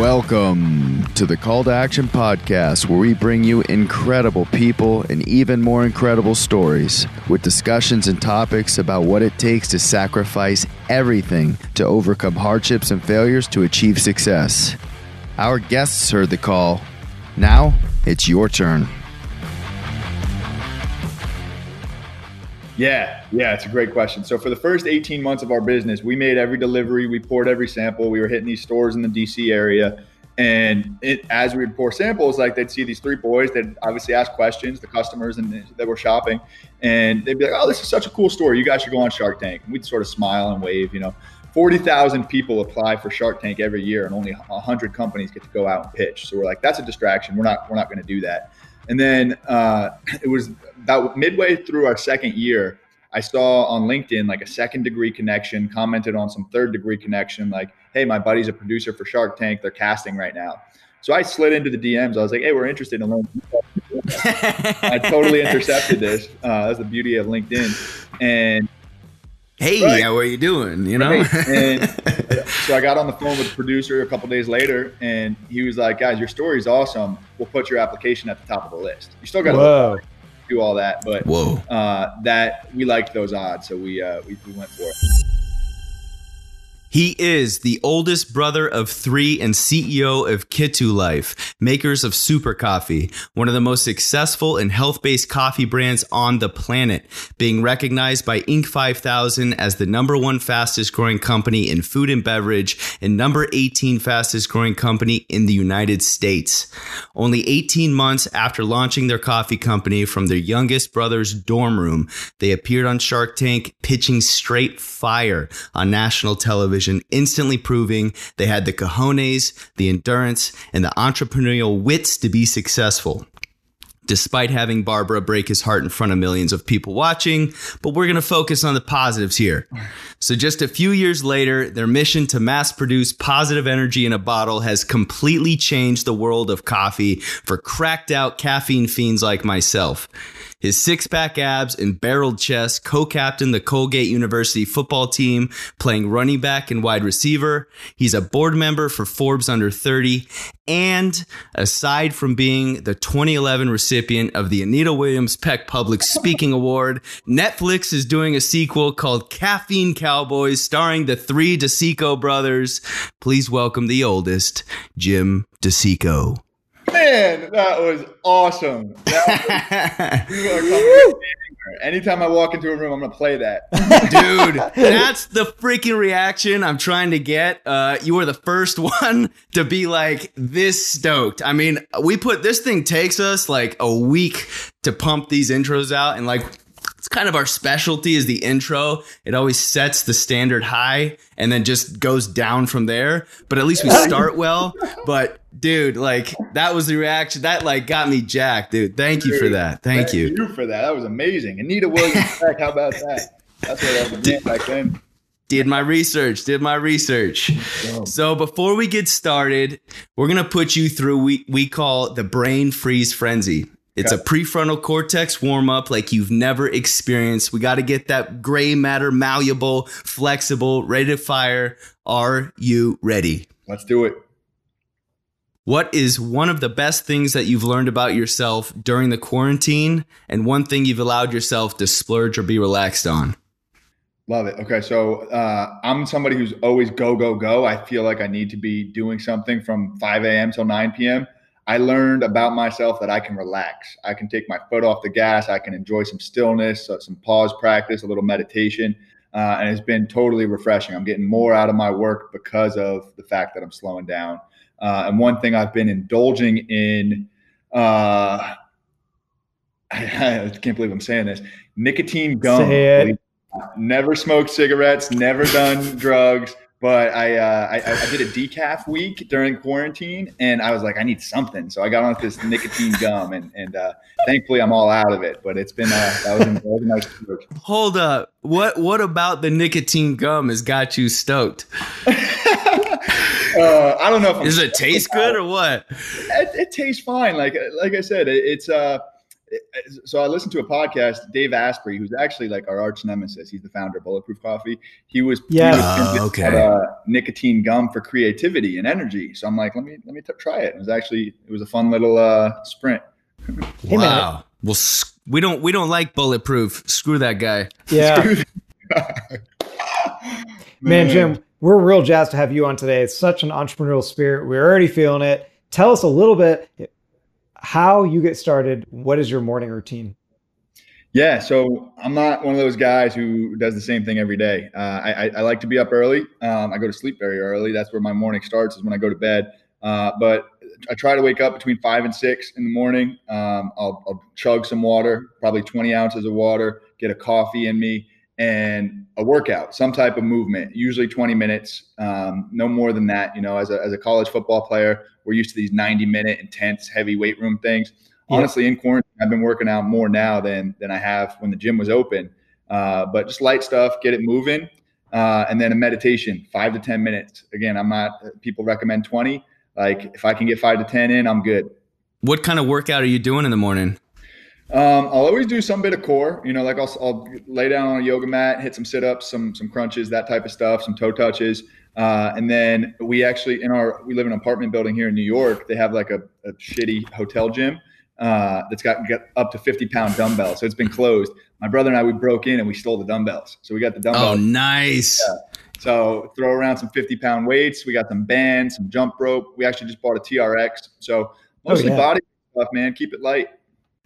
Welcome to the Call to Action podcast, where we bring you incredible people and even more incredible stories with discussions and topics about what it takes to sacrifice everything to overcome hardships and failures to achieve success. Our guests heard the call. Now it's your turn. Yeah, yeah, it's a great question. So for the first 18 months of our business, we made every delivery, we poured every sample. We were hitting these stores in the DC area. And it, as we would pour samples, like they'd see these three boys they'd obviously ask questions, the customers and that were shopping, and they'd be like, "Oh, this is such a cool story. You guys should go on Shark Tank." And we'd sort of smile and wave. You know, forty thousand people apply for Shark Tank every year, and only hundred companies get to go out and pitch. So we're like, "That's a distraction. We're not. We're not going to do that." And then uh, it was about midway through our second year, I saw on LinkedIn like a second degree connection, commented on some third degree connection, like, hey, my buddy's a producer for Shark Tank. They're casting right now. So I slid into the DMs. I was like, hey, we're interested in learning. I totally intercepted this. Uh, that's the beauty of LinkedIn. And hey, right. how are you doing? You know? and so I got on the phone with the producer a couple days later, and he was like, guys, your story's awesome. We'll put your application at the top of the list. You still got to do all that. But whoa, uh, that we liked those odds, so we, uh, we we went for it. He is the oldest brother of three and CEO of Kitu Life, makers of Super Coffee, one of the most successful and health based coffee brands on the planet, being recognized by Inc. 5000 as the number one fastest growing company in food and beverage and number 18 fastest growing company in the United States. Only 18 months after launching their coffee company from their youngest brother's dorm room, they appeared on Shark Tank pitching straight fire on national television instantly proving they had the cojones, the endurance, and the entrepreneurial wits to be successful despite having Barbara break his heart in front of millions of people watching, but we're going to focus on the positives here. So, just a few years later, their mission to mass produce positive energy in a bottle has completely changed the world of coffee for cracked out caffeine fiends like myself. His six pack abs and barreled chest co captained the Colgate University football team, playing running back and wide receiver. He's a board member for Forbes Under 30. And aside from being the 2011 recipient of the Anita Williams Peck Public Speaking Award, Netflix is doing a sequel called Caffeine Cowboys, starring the three DeCicco brothers. Please welcome the oldest, Jim DeCicco. Man, that was awesome. That was, Anytime I walk into a room, I'm gonna play that. Dude, that's the freaking reaction I'm trying to get. Uh, you were the first one to be like this stoked. I mean, we put this thing takes us like a week to pump these intros out, and like kind of our specialty is the intro. It always sets the standard high and then just goes down from there. But at least we start well. But dude, like that was the reaction. That like got me jacked, dude. Thank you for that. Thank, Thank you. you. for that. That was amazing. Anita Williams How about that? That's what I was doing back then. Did my research, did my research. So before we get started, we're gonna put you through we we call the brain freeze frenzy. It's okay. a prefrontal cortex warm up like you've never experienced. We got to get that gray matter malleable, flexible, ready to fire. Are you ready? Let's do it. What is one of the best things that you've learned about yourself during the quarantine and one thing you've allowed yourself to splurge or be relaxed on? Love it. Okay. So uh, I'm somebody who's always go, go, go. I feel like I need to be doing something from 5 a.m. till 9 p.m. I learned about myself that I can relax. I can take my foot off the gas. I can enjoy some stillness, uh, some pause practice, a little meditation. Uh, and it's been totally refreshing. I'm getting more out of my work because of the fact that I'm slowing down. Uh, and one thing I've been indulging in, uh, I, can't believe I'm saying this nicotine gum. Never smoked cigarettes, never done drugs, but I, uh, I, I did a decaf week during quarantine, and I was like, I need something, so I got on this nicotine gum, and and uh, thankfully I'm all out of it. But it's been uh, that was, that was a nice. Hold up, what what about the nicotine gum has got you stoked? uh, I don't know does it taste good or what? It, it, tastes fine. Like like I said, it, it's uh so I listened to a podcast, Dave Asprey, who's actually like our arch nemesis. He's the founder of Bulletproof Coffee. He was, yeah, he was uh, okay. At, uh, nicotine gum for creativity and energy. So I'm like, let me let me t- try it. It was actually it was a fun little uh, sprint. Hey, man. wow. Well, we don't we don't like bulletproof. Screw that guy. Yeah. Man, Jim, we're real jazzed to have you on today. It's such an entrepreneurial spirit. We're already feeling it. Tell us a little bit how you get started. What is your morning routine? Yeah, so I'm not one of those guys who does the same thing every day. Uh, I, I, like to be up early. Um, I go to sleep very early. That's where my morning starts, is when I go to bed. Uh, but I try to wake up between five and six in the morning. Um, I'll, I'll chug some water, probably 20 ounces of water, get a coffee in me, and a workout, some type of movement, usually 20 minutes, um, no more than that. You know, as a, as a college football player, we're used to these 90 minute intense heavy weight room things. Yeah. Honestly, in quarantine, I've been working out more now than than I have when the gym was open. Uh, but just light stuff, get it moving, uh, and then a meditation, five to 10 minutes. Again, I'm not. People recommend 20. Like if I can get five to 10 in, I'm good. What kind of workout are you doing in the morning? Um, I'll always do some bit of core, you know, like I'll, I'll lay down on a yoga mat, hit some sit ups, some, some crunches, that type of stuff, some toe touches. Uh, and then we actually, in our, we live in an apartment building here in New York. They have like a, a shitty hotel gym uh, that's got, got up to 50 pound dumbbells. So it's been closed. My brother and I, we broke in and we stole the dumbbells. So we got the dumbbells. Oh, nice. Yeah. So throw around some 50 pound weights. We got some bands, some jump rope. We actually just bought a TRX. So mostly oh, yeah. body stuff, man. Keep it light.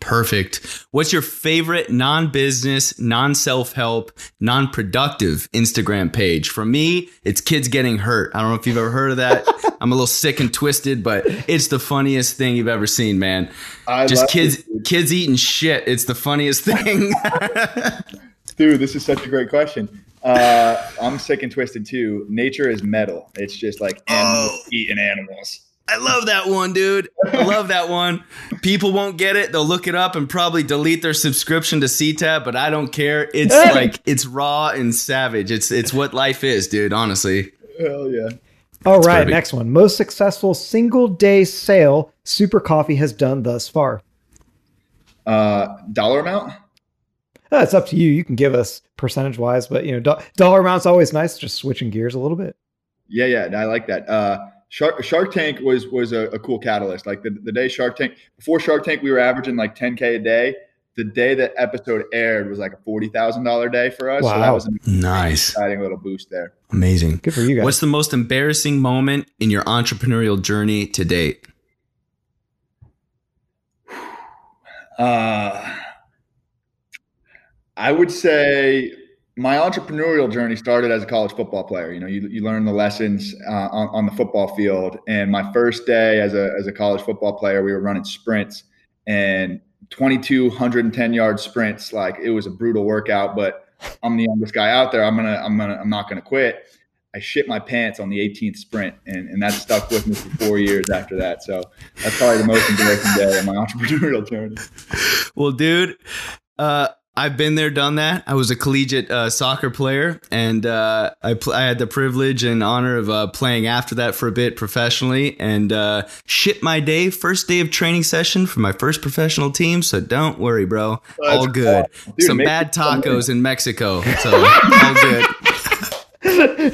Perfect. What's your favorite non business, non self help, non productive Instagram page? For me, it's kids getting hurt. I don't know if you've ever heard of that. I'm a little sick and twisted, but it's the funniest thing you've ever seen, man. I Just kids, it, kids eating shit. It's the funniest thing. dude, this is such a great question. Uh, I'm sick and twisted too. Nature is metal. It's just like animals oh. eating animals. I love that one, dude. I love that one. People won't get it. They'll look it up and probably delete their subscription to CTAB, but I don't care. It's like it's raw and savage. It's it's what life is, dude, honestly. Hell yeah. All right, perfect. next one. Most successful single day sale Super Coffee has done thus far. Uh dollar amount? Uh, it's up to you. You can give us percentage wise, but you know, do- dollar amount's always nice. Just switching gears a little bit. Yeah, yeah, I like that. Uh Shark, Shark Tank was was a, a, cool catalyst. Like the, the day Shark Tank before Shark Tank, we were averaging like 10k a day. The day that episode aired was like a forty thousand dollar day for us. Wow. So that was a nice, exciting little boost there. Amazing, good for you guys. What's the most embarrassing moment in your entrepreneurial journey to date? Uh, I would say my entrepreneurial journey started as a college football player. You know, you, you learn the lessons uh, on, on the football field. And my first day as a, as a college football player, we were running sprints and 22 110 yard sprints. Like it was a brutal workout, but I'm the youngest guy out there. I'm going to, I'm going to, I'm not going to quit. I shit my pants on the 18th sprint, and, and that stuck with me for four years after that. So that's probably the most embarrassing day of my entrepreneurial journey. Well, dude, uh, I've been there, done that. I was a collegiate uh, soccer player, and uh, I, pl- I had the privilege and honor of uh, playing after that for a bit professionally. And uh, shit my day, first day of training session for my first professional team. So don't worry, bro. Oh, all good. Cool. Dude, Some bad tacos in Mexico, so all good.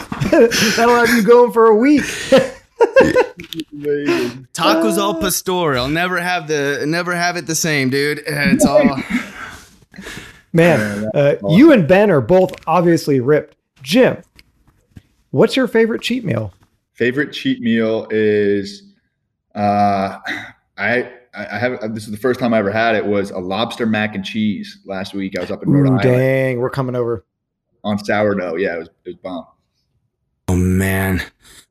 That'll have you going for a week. Tacos al pastor. I'll never have the never have it the same, dude. It's all. Man, uh, you and Ben are both obviously ripped. Jim, what's your favorite cheat meal? Favorite cheat meal is uh, I I have this is the first time I ever had it was a lobster mac and cheese last week. I was up in Rhode Ooh, Island. Dang, we're coming over on sourdough. Yeah, it was it was bomb. Oh man.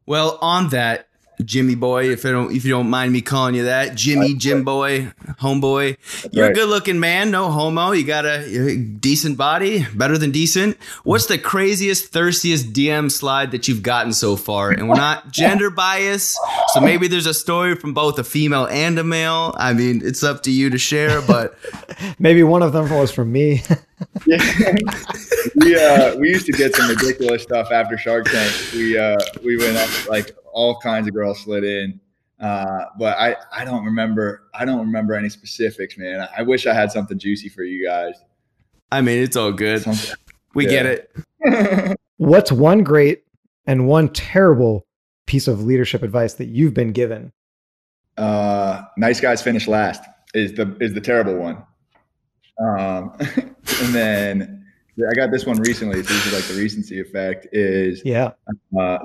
Well, on that, Jimmy boy, if I don't if you don't mind me calling you that, Jimmy, Jim boy, homeboy. You're right. a good looking man, no homo. You got a, decent body, better than decent. What's the craziest, thirstiest DM slide that you've gotten so far? And we're not gender bias, so maybe there's a story from both a female and a male. I mean, it's up to you to share, but maybe one of them was from me. yeah. we uh, we used to get some ridiculous stuff after Shark Tank. We uh, we went up like all kinds of girls slid in. Uh, but I, I don't remember I don't remember any specifics, man. I wish I had something juicy for you guys. I mean, it's all good. Something, we yeah. get it. What's one great and one terrible piece of leadership advice that you've been given? Uh, nice guys finish last is the is the terrible one. Um, and then I got this one recently. So this is like the recency effect. Is yeah. Uh,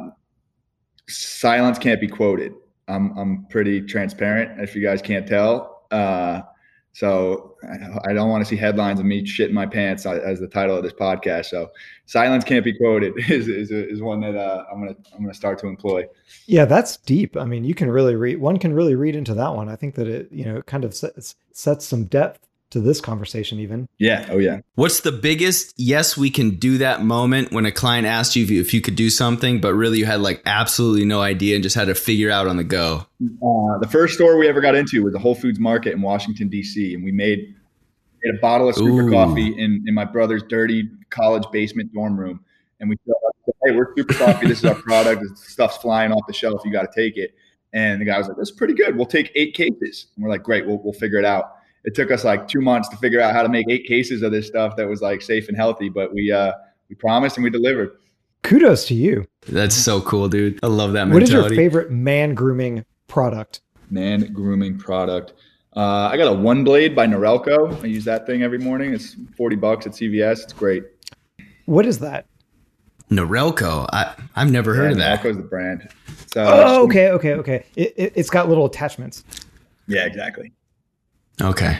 silence can't be quoted. I'm I'm pretty transparent. If you guys can't tell, uh, so I don't want to see headlines of me shitting my pants as the title of this podcast. So silence can't be quoted is is, is one that uh, I'm gonna I'm gonna start to employ. Yeah, that's deep. I mean, you can really read. One can really read into that one. I think that it you know kind of sets, sets some depth to this conversation even. Yeah. Oh yeah. What's the biggest yes we can do that moment when a client asked you if, you if you could do something, but really you had like absolutely no idea and just had to figure out on the go? Uh, the first store we ever got into was a Whole Foods Market in Washington D.C. and we made, made a bottle of super coffee in in my brother's dirty college basement dorm room, and we said, "Hey, we're super coffee. This is our product. This stuff's flying off the shelf. You got to take it." And the guy was like, "That's pretty good. We'll take eight cases." And we're like, "Great. We'll we'll figure it out." It took us like two months to figure out how to make eight cases of this stuff that was like safe and healthy. But we uh, we promised and we delivered. Kudos to you. That's so cool, dude. I love that. Mentality. What is your favorite man grooming product? Man grooming product. Uh, I got a One Blade by Norelco. I use that thing every morning. It's forty bucks at CVS. It's great. What is that? Norelco. I I've never heard yeah, of that. Norelco's the brand. So, oh, okay, okay, okay. It, it, it's got little attachments. Yeah, exactly. Okay.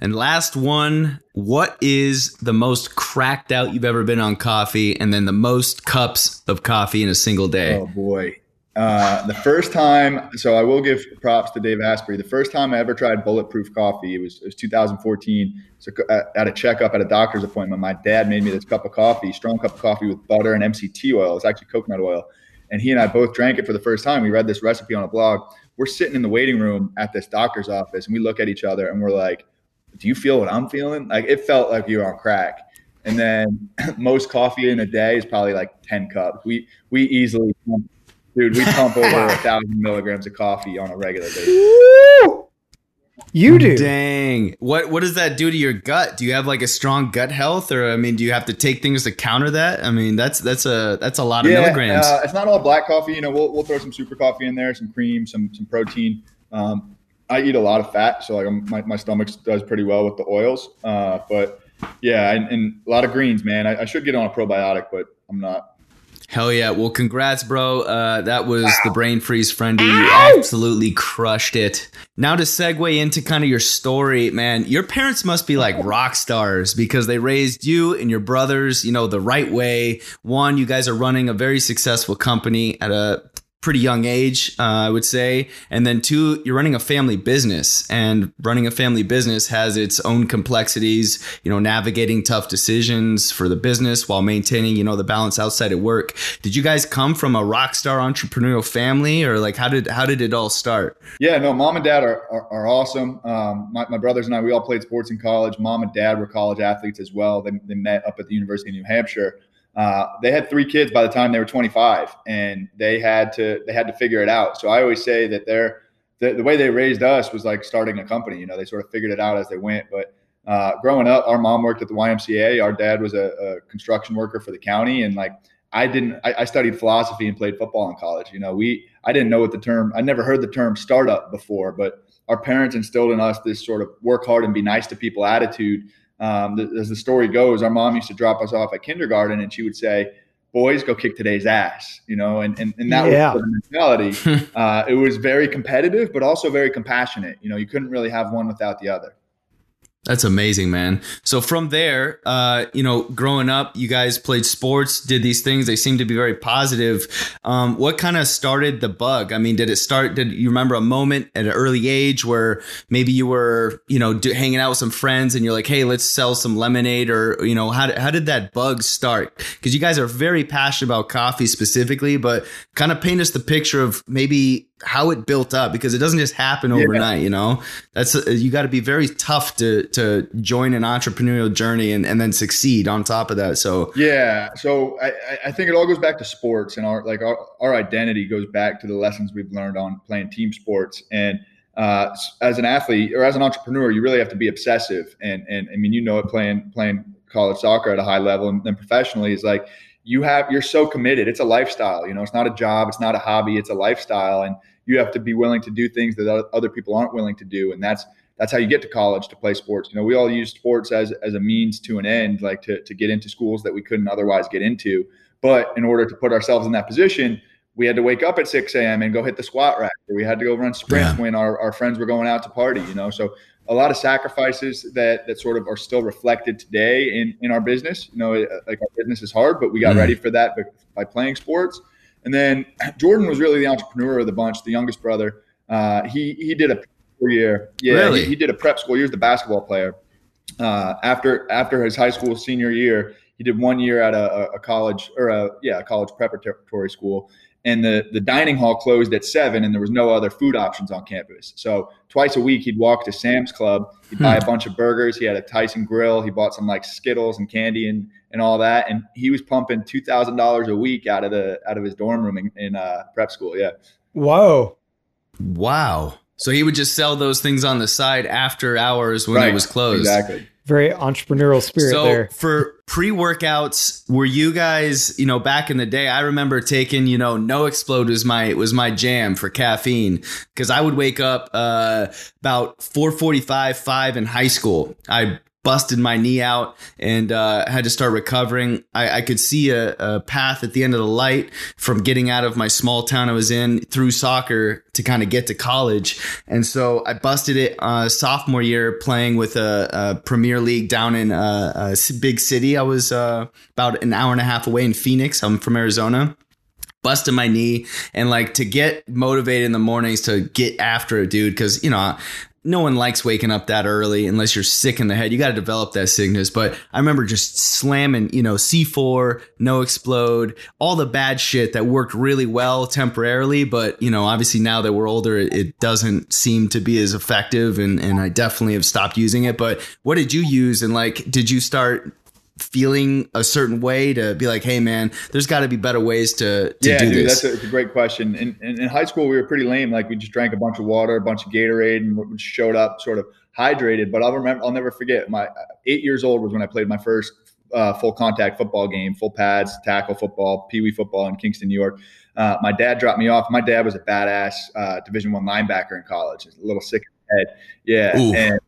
And last one, what is the most cracked out you've ever been on coffee and then the most cups of coffee in a single day? Oh boy. Uh, the first time, so I will give props to Dave Asprey. The first time I ever tried bulletproof coffee, it was, it was 2014. So at a checkup at a doctor's appointment, my dad made me this cup of coffee, strong cup of coffee with butter and MCT oil. It's actually coconut oil. And he and I both drank it for the first time. We read this recipe on a blog we're sitting in the waiting room at this doctor's office and we look at each other and we're like, do you feel what I'm feeling? Like it felt like you were on crack. And then most coffee in a day is probably like 10 cups. We, we easily, dude, we pump over a thousand milligrams of coffee on a regular basis. You do. Dang. What what does that do to your gut? Do you have like a strong gut health or I mean do you have to take things to counter that? I mean that's that's a that's a lot of yeah, milligrams. Uh, it's not all black coffee, you know, we'll we'll throw some super coffee in there, some cream, some some protein. Um, I eat a lot of fat, so like I'm, my my stomach does pretty well with the oils. Uh, but yeah, and, and, a lot of greens, man. I, I should get on a probiotic, but I'm not. Hell yeah. Well, congrats, bro. Uh, that was the brain freeze friendly. You absolutely crushed it. Now to segue into kind of your story, man, your parents must be like rock stars because they raised you and your brothers, you know, the right way. One, you guys are running a very successful company at a pretty young age, uh, I would say. And then two, you're running a family business and running a family business has its own complexities, you know, navigating tough decisions for the business while maintaining, you know, the balance outside of work. Did you guys come from a rock star entrepreneurial family or like how did, how did it all start? Yeah, no, mom and dad are, are, are awesome. Um, my, my, brothers and I, we all played sports in college. Mom and dad were college athletes as well. They, they met up at the University of New Hampshire. Uh, they had three kids by the time they were 25 and they had to they had to figure it out. So i always say that they're the, the way they raised us was like starting a company you know they sort of figured it out as they went. But uh, growing up our mom worked at the ymca our dad was a, a construction worker for the county. And like i didn't I, I, studied philosophy and played football in college. You know we i didn't know what the term i never heard the term startup before but our parents instilled in us this sort of work hard and be nice to people attitude um, the, as the story goes, our mom used to drop us off at kindergarten, and she would say, "Boys, go kick today's ass," you know, and and, and that yeah. was the mentality. uh, it was very competitive, but also very compassionate. You know, you couldn't really have one without the other. That's amazing, man. So from there, uh, you know, growing up, you guys played sports, did these things. They seem to be very positive. Um, what kind of started the bug? I mean, did it start? Did you remember a moment at an early age where maybe you were, you know, do, hanging out with some friends and you're like, "Hey, let's sell some lemonade," or you know, how did, how did that bug start? Because you guys are very passionate about coffee specifically, but kind of paint us the picture of maybe how it built up because it doesn't just happen overnight. Yeah. You know, that's uh, you got to be very tough to to join an entrepreneurial journey and, and then succeed on top of that. So yeah, so I, I think it all goes back to sports and our like our, our identity goes back to the lessons we've learned on playing team sports and. Uh, as an athlete or as an entrepreneur, you really have to be obsessive. And and I mean, you know it playing playing college soccer at a high level and then professionally is like you have you're so committed it's a lifestyle you know it's not a job it's not a hobby it's a lifestyle and you have to be willing to do things that other people aren't willing to do and that's that's how you get to college to play sports you know we all use sports as as a means to an end like to, to get into schools that we couldn't otherwise get into but in order to put ourselves in that position we had to wake up at 6 a.m. and go hit the squat rack. or We had to go run sprints yeah. when our, our friends were going out to party, you know. So a lot of sacrifices that that sort of are still reflected today in in our business. You know, like our business is hard, but we got mm. ready for that by playing sports. And then Jordan was really the entrepreneur of the bunch, the youngest brother. Uh, he he did a year, yeah, really? he, he, did a prep school. He was the basketball player. Uh, after after his high school senior year, he did one year at a, a college or a yeah a college preparatory school, and the the dining hall closed at seven and there was no other food options on campus. So twice a week he'd walk to sam's club. He'd buy a hmm. bunch of burgers. He had a tyson grill. He bought some like skittles and candy and and all that. And he was pumping $2000 a week out of the out of his dorm room in, in uh, prep school yeah. Whoa. Wow. So he would just sell those things on the side after hours when right. it was closed. Exactly very entrepreneurial spirit so there. For pre workouts, were you guys, you know, back in the day, I remember taking, you know, no explode was my was my jam for caffeine because I would wake up uh, about 4:45, 5 in high school. I busted my knee out and uh, had to start recovering. I, I could see a, a, path at the end of the light from getting out of my small town I was in through soccer to kind of get to college. And so I busted it uh, sophomore year playing with a, a Premier League down in a, a big city. I was uh, about an hour and a half away in Phoenix. I'm from Arizona busted my knee and like to get motivated in the mornings to get after it, dude. Cause you know, no one likes waking up that early unless you're sick in the head. You got to develop that sickness. But I remember just slamming, you know, C4, no explode, all the bad shit that worked really well temporarily. But, you know, obviously now that we're older, it, doesn't seem to be as effective. And, and I definitely have stopped using it. But what did you use? And like, did you start feeling a certain way to be like, hey man, there's got to be better ways to, to yeah, do dude, this? That's a, a great question. In, in, in, high school, we were pretty lame. Like we just drank a bunch of water, a bunch of Gatorade, and showed up sort of hydrated. But I'll remember, I'll never forget. My eight years old was when I played my first uh, full contact football game, full pads, tackle football, pee wee football in Kingston, New York. Uh, my dad dropped me off. My dad was a badass uh, Division One linebacker in college. a little sick head. Yeah, Ooh. and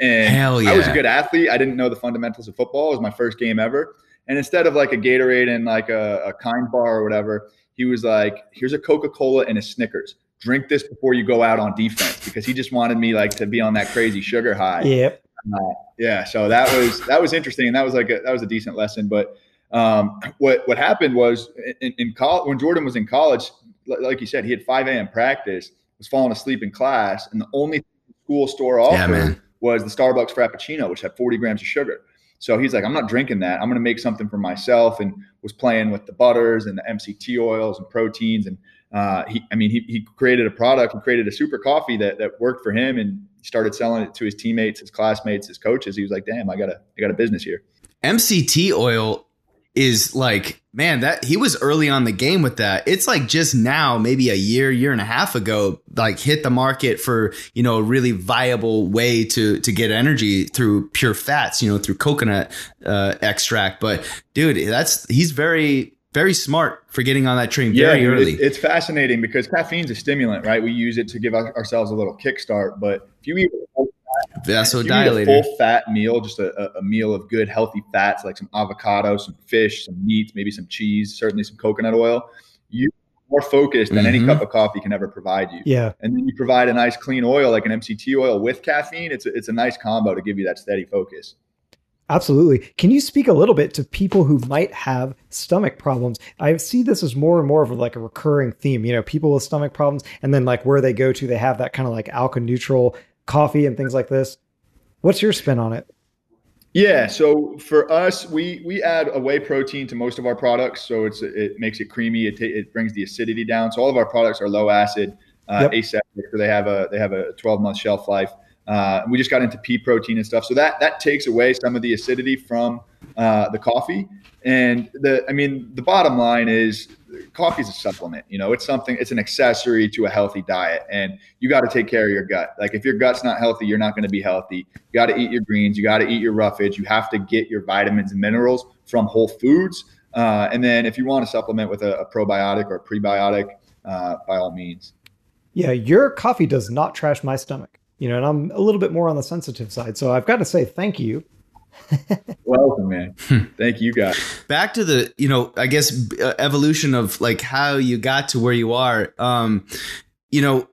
and Hell yeah. I was a good athlete. I didn't know the fundamentals of football. It was my first game ever. And instead of like a Gatorade and like a, a kind bar or whatever, he was like, here's a Coca-Cola and a Snickers. Drink this before you go out on defense because he just wanted me like to be on that crazy sugar high. Yep. Uh, yeah. So that was that was interesting. And that was like a, that was a decent lesson. But um, what what happened was in, in college when Jordan was in college, like you said, he had 5 a.m. practice, was falling asleep in class, and the only school store offered yeah, was the Starbucks Frappuccino, which had 40 grams of sugar. So he's like, I'm not drinking that. I'm going to make something for myself, and was playing with the butters and the MCT oils and proteins. And uh, he, I mean, he, he created a product. He created a super coffee that that worked for him, and started selling it to his teammates, his classmates, his coaches. He was like, damn, I got a I got a business here. MCT oil is like man that he was early on the game with that it's like just now maybe a year year and a half ago like hit the market for you know a really viable way to to get energy through pure fats you know through coconut uh, extract but dude that's he's very very smart for getting on that train very early. it's fascinating because caffeine's a stimulant, right? We use it to give ourselves a little kickstart. But if you eat vasodilator. A full fat meal, just a, a meal of good healthy fats like some avocado, some fish, some meat, maybe some cheese, certainly some coconut oil. You more focused than mm-hmm. any cup of coffee can ever provide you. Yeah. And then you provide a nice clean oil like an MCT oil with caffeine. It's a, it's a nice combo to give you that steady focus. Absolutely. Can you speak a little bit to people who might have stomach problems? I see this as more and more of like a recurring theme. You know, people with stomach problems, and then like where they go to, they have that kind of like alka neutral coffee and things like this. What's your spin on it? Yeah, so for us, we we add a whey protein to most of our products, so it's it makes it creamy. It, t- it brings the acidity down. So all of our products are low acid. uh, yep. aseptic, so they have a they have a 12 month shelf life. Uh, we just got into pea protein and stuff, so that that takes away some of the acidity from uh, the coffee. And the I mean, the bottom line is coffee is a supplement. You know, it's something. It's an accessory to a healthy diet, and you got to take care of your gut. Like if your gut's not healthy, you're not going to be healthy. You got to eat your greens. You got to eat your roughage. You have to get your vitamins and minerals from whole foods. Uh, and then if you want to supplement with a, a probiotic or a prebiotic, uh, by all means. Yeah, your coffee does not trash my stomach. You know, and I'm a little bit more on the sensitive side. So I've got to say thank you. Welcome, man. Thank you, guys. Back to the, you know, I guess uh, evolution of like how you got to where you are. Um, you know,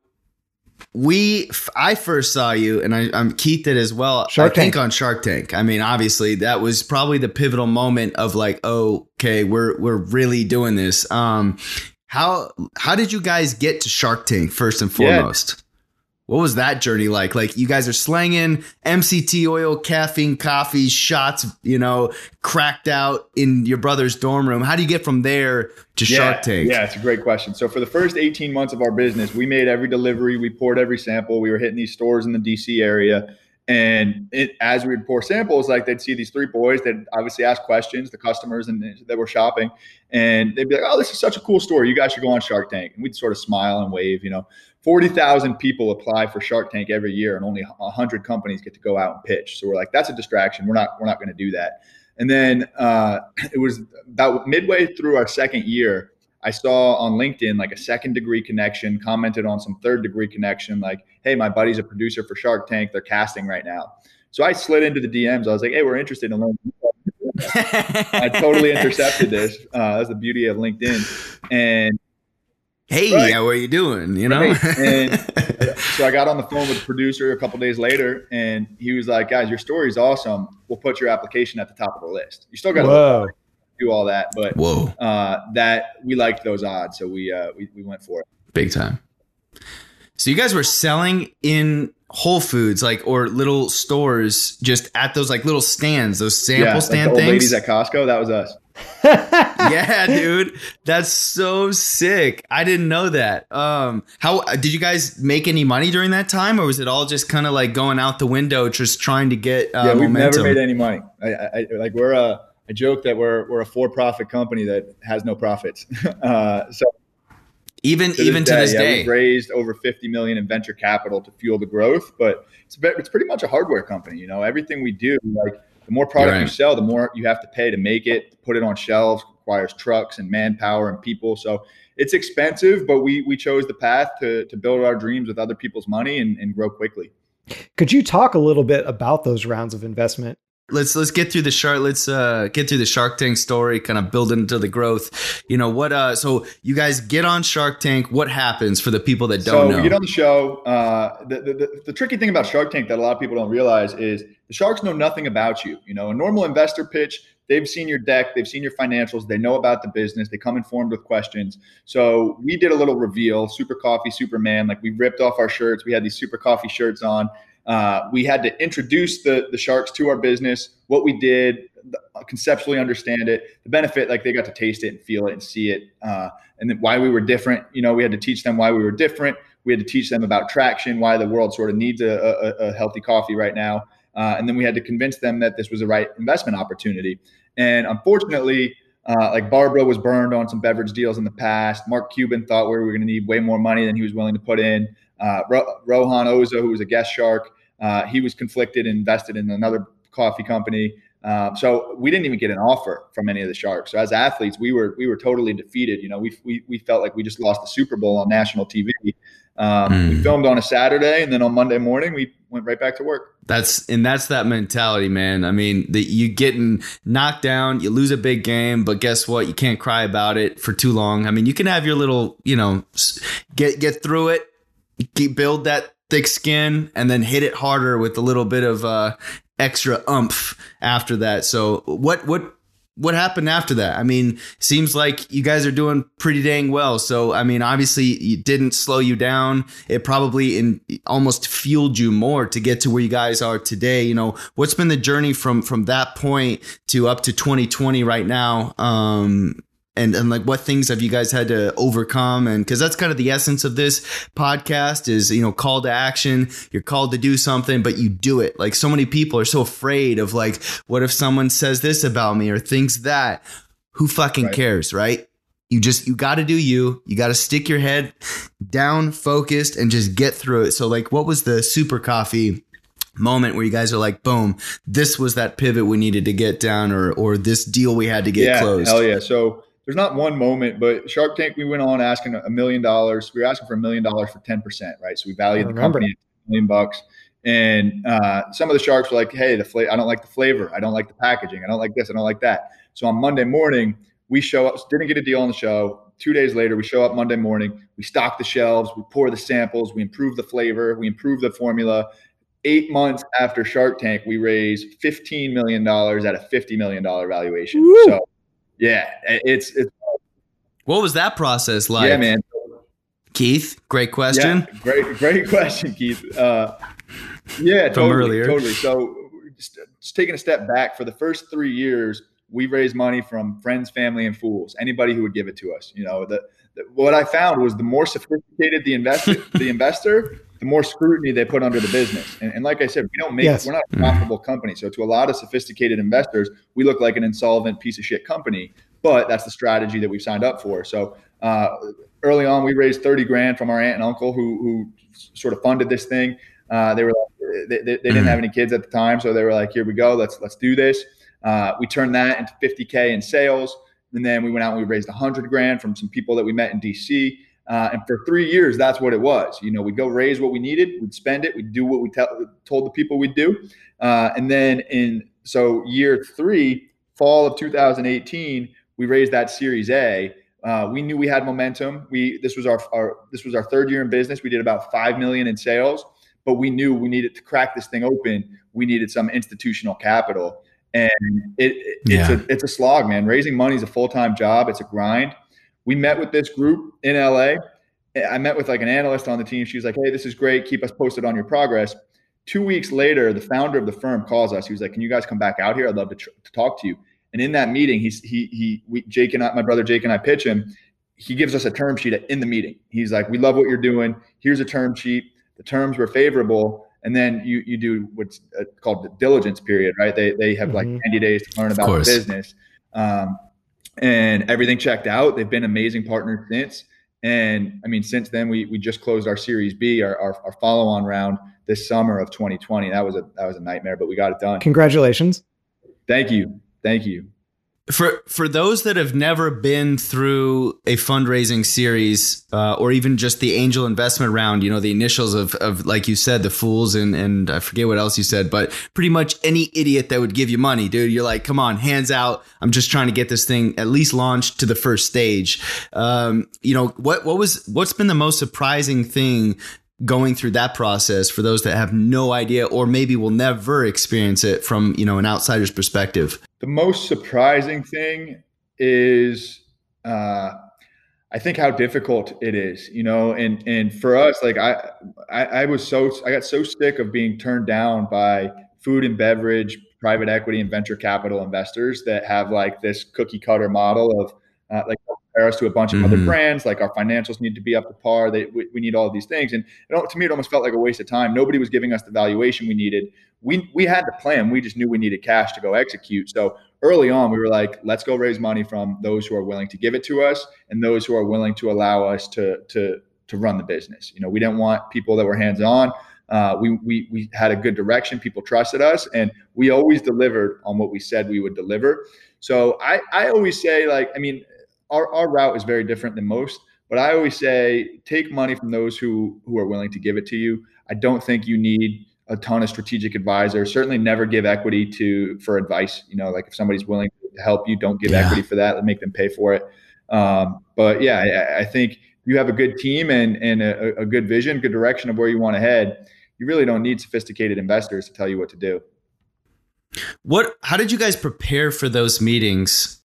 we I first saw you, and I, am Keith did as well. Shark I Tank. think on Shark Tank. I mean, obviously, that was probably the pivotal moment of like, oh, okay, we're we're really doing this. Um, how how did you guys get to Shark Tank first and foremost? Yeah. What was that journey like? Like you guys are slanging MCT oil, caffeine, coffee, shots, you know, cracked out in your brother's dorm room. How do you get from there to yeah, Shark Tank? Yeah, it's a great question. So for the first 18 months of our business, we made every delivery, we poured every sample, we were hitting these stores in the DC area. And it, as we would pour samples, like they'd see these three boys that obviously ask questions, the customers and that were shopping, and they'd be like, "Oh, this is such a cool story. You guys should go on Shark Tank." And we'd sort of smile and wave, you know. 40,000 people apply for Shark Tank every year and only 100 companies get to go out and pitch. So we're like, that's a distraction. We're not, we're not going to do that. And then uh, it was about midway through our second year, I saw on LinkedIn like a second degree connection, commented on some third degree connection, like, hey, my buddy's a producer for Shark Tank. They're casting right now. So I slid into the DMs. I was like, hey, we're interested in learning. I totally intercepted this. Uh, that's the beauty of LinkedIn. And hey, right. how are you doing? You know? Right. And so I got on the phone with the producer a couple days later, and he was like, guys, your story is awesome. We'll put your application at the top of the list. You still got to do all that, but Whoa. Uh, that we liked those odds, so we, uh, we we went for it. Big time. So you guys were selling in Whole Foods, like or little stores, just at those like little stands, those sample yeah, stand like things. Ladies at Costco, that was us. Yeah, dude, that's so sick. I didn't know that. Um, how did you guys make any money during that time, or was it all just kind of like going out the window, just trying to get? Uh, yeah, we've momentum? never made any money. I, I, like we're a, I joke that we're we're a for-profit company that has no profits. Uh, so even to even to this yeah, day, we've raised over 50 million in venture capital to fuel the growth, but it's it's pretty much a hardware company. You know, everything we do, like the more product right. you sell, the more you have to pay to make it, put it on shelves, requires trucks and manpower and people. So it's expensive, but we we chose the path to to build our dreams with other people's money and, and grow quickly. Could you talk a little bit about those rounds of investment let's let's get through the shark let's uh get through the shark tank story kind of build into the growth. You know what uh so you guys get on shark tank what happens for the people that don't so know? get on the show uh the, the, the, tricky thing about shark tank that a lot of people don't realize is the sharks know nothing about you. You know a normal investor pitch they've seen your deck they've seen your financials they know about the business they come informed with questions. So we did a little reveal super coffee superman like we ripped off our shirts we had these super coffee shirts on uh, we had to introduce the the sharks to our business, what we did, conceptually understand it, the benefit, like they got to taste it and feel it and see it, uh, and then why we were different. You know, we had to teach them why we were different. We had to teach them about traction, why the world sort of needs a, a, a healthy coffee right now, uh, and then we had to convince them that this was the right investment opportunity. And unfortunately, uh, like Barbara was burned on some beverage deals in the past. Mark Cuban thought we were going to need way more money than he was willing to put in. Uh, Ro- Rohan Oza, who was a guest shark, uh, he was conflicted and invested in another coffee company. Uh, so we didn't even get an offer from any of the sharks. So as athletes, we were we were totally defeated. You know, we we, we felt like we just lost the Super Bowl on national TV. Um, mm. We hmm. filmed on a Saturday, and then on Monday morning, we went right back to work. That's and that's that mentality, man. I mean, that you getting knocked down, you lose a big game, but guess what? You can't cry about it for too long. I mean, you can have your little, you know, get get through it, keep, build that thick skin and then hit it harder with a little bit of uh, extra umph after that. So what what what happened after that? I mean, seems like you guys are doing pretty dang well. So I mean, obviously it didn't slow you down. It probably in almost fueled you more to get to where you guys are today. You know, what's been the journey from from that point to up to 2020 right now? Um, and and like what things have you guys had to overcome? And because that's kind of the essence of this podcast is you know call to action. You're called to do something but you do it. Like so many people are so afraid of like what if someone says this about me or thinks that? Who fucking right. cares right? You just you got to do you. You got to stick your head down focused and just get through it. So like what was the super coffee moment where you guys are like boom this was that pivot we needed to get down or or this deal we had to get yeah, closed? hell yeah. So there's not one moment but shark tank we went on asking a million dollars. We were asking for a million dollars for 10% right? So we valued the company a million bucks. And uh, some of the sharks were like hey the flavor i don't like the flavor. I don't like the packaging. I don't like this. I don't like that. So on monday morning we show up, didn't get a deal on the show. Two days later, we show up Monday morning. We stock the shelves, we pour the samples, we improve the flavor, we improve the formula. Eight months after Shark Tank, we raised $15 million at a $50 million valuation. Woo! So, yeah, it's, it's. What was that process like? Yeah, man. Keith, great question. Yeah, great, great question, Keith. Uh, yeah, totally, earlier. totally. So, just, just taking a step back for the first three years, we raised money from friends, family, and fools. Anybody who would give it to us. You know, the, the what I found was the more sophisticated the investor, the investor, the more scrutiny they put under the business. And, and like I said, we don't make yes. we're not a profitable company. So to a lot of sophisticated investors, we look like an insolvent piece of shit company. But that's the strategy that we've signed up for. So uh, early on, we raised thirty grand from our aunt and uncle who who sort of funded this thing. Uh, they were they, they, they didn't have any kids at the time, so they were like, "Here we go, let's let's do this." Uh, we turned that into 50K in sales. And then we went out and we raised 100 grand from some people that we met in DC. Uh, and for three years, that's what it was. You know, we'd go raise what we needed, we'd spend it, we'd do what we told the people we'd do. Uh, and then in so year three, fall of 2018, we raised that Series A. Uh, we knew we had momentum. We this was our, our this was our third year in business. We did about five million in sales, but we knew we needed to crack this thing open. We needed some institutional capital and it, it yeah. it's a it's a slog, man. Raising money is a full time job. It's a grind. We met with this group in LA. I met with like an analyst on the team. She was like, "Hey, this is great. Keep us posted on your progress." Two weeks later, the founder of the firm calls us. He was like, "Can you guys come back out here? I'd love to, tr- to talk to you." And in that meeting, he's he he we, Jake and I, my brother Jake and I pitch him. He gives us a term sheet in the meeting. He's like, "We love what you're doing. Here's a term sheet. The terms were favorable and then you you do what's uh, called the diligence period, right? They they have mm-hmm. like 90 days to learn about the business, um, and everything checked out. They've been amazing partners since, and I mean since then we we just closed our Series B, our our, our follow on round this summer of 2020. That was a that was a nightmare, but we got it done. Congratulations! Thank you, thank you for for those that have never been through a fundraising series uh, or even just the angel investment round you know the initials of, of like you said the fools and and i forget what else you said but pretty much any idiot that would give you money dude you're like come on hands out. I'm just trying to get this thing at least launched to the first stage. Um, you know what what was what's been the most surprising thing going through that process for those that have no idea or maybe will never experience it from you know an outsider's perspective? The most surprising thing is uh, I think how difficult it is, you know, and and for us, like I, I, I was so I got so sick of being turned down by food and beverage, private equity, and venture capital investors that have like this cookie cutter model of uh, like compare us to a bunch of mm-hmm. other brands. Like our financials need to be up to par. They, we, we need all of these things. And it, to me, it almost felt like a waste of time. Nobody was giving us the valuation we needed. We, we had the plan. We just knew we needed cash to go execute. So early on, we were like, let's go raise money from those who are willing to give it to us and those who are willing to allow us to, to, to run the business. You know, we didn't want people that were hands on. Uh, we, we, we had a good direction. People trusted us and we always delivered on what we said we would deliver. So I, I always say like, I mean, our, our route is very different than most. But I always say take money from those who who are willing to give it to you. I don't think you need a ton of strategic advisors. Certainly never give equity to for advice. You know, like if somebody's willing to help you, don't give yeah. equity for that. Make them pay for it. Um, but yeah, I, I, think you have a good team and and a, a good vision, good direction of where you want to head. You really don't need sophisticated investors to tell you what to do. What? How did you guys prepare for those meetings?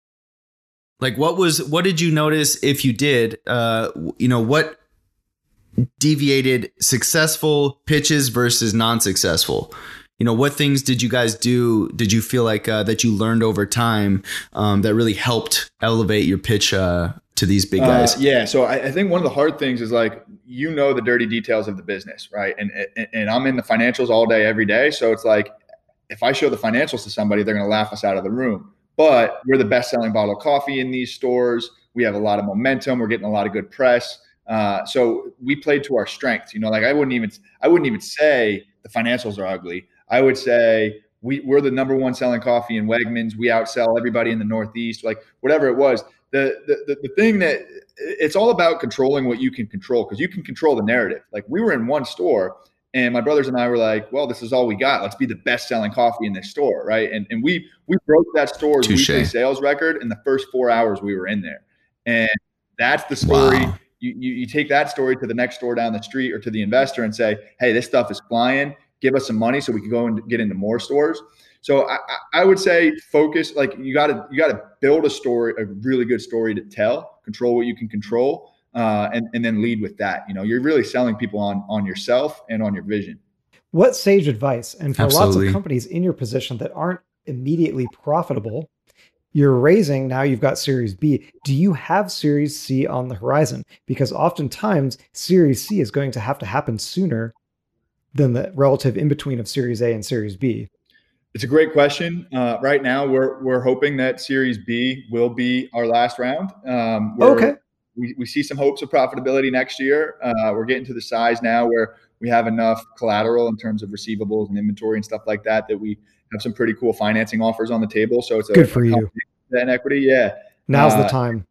Like, what was what did you notice if you did? Uh, you know, what deviated successful pitches versus non-successful? you know, what things did you guys do? Did you feel like uh, that you learned over time um, that really helped elevate your pitch uh, to these big guys? Uh, yeah. So I, I, think one of the hard things is like you know the dirty details of the business, right? And, and and I'm in the financials all day, every day. So it's like if I show the financials to somebody, they're going to laugh us out of the room. But we're the best selling bottle of coffee in these stores. We have a lot of momentum. We're getting a lot of good press. Uh, so we played to our strengths. You know, like I wouldn't even I wouldn't even say the financials are ugly. I would say we, we're the number one selling coffee in Wegmans. We outsell everybody in the Northeast, like whatever it was. The, the, the thing that it's all about controlling what you can control because you can control the narrative. Like we were in one store and my brothers and I were like, well, this is all we got. Let's be the best selling coffee in this store. Right. And, and we, we broke that store's Touché. weekly sales record in the first four hours we were in there. And that's the story. Wow. You, you, you take that story to the next store down the street or to the investor and say, hey, this stuff is flying give us some money so we can go and get into more stores. So I, I would say focus like you got to you got to build a story, a really good story to tell. Control what you can control, uh, and and then lead with that. You know, you're really selling people on on yourself and on your vision. What sage advice? And for Absolutely. lots of companies in your position that aren't immediately profitable, you're raising now you've got series b do you have series c on the horizon because oftentimes series c is going to have to happen sooner than the relative in between of Series A and Series B? It's a great question. Uh, right now, we're we're hoping that Series B will be our last round. Um, okay. We, we see some hopes of profitability next year. Uh, we're getting to the size now where we have enough collateral in terms of receivables and inventory and stuff like that that we have some pretty cool financing offers on the table. So it's a, good for you. And equity, yeah. Now's uh, the time.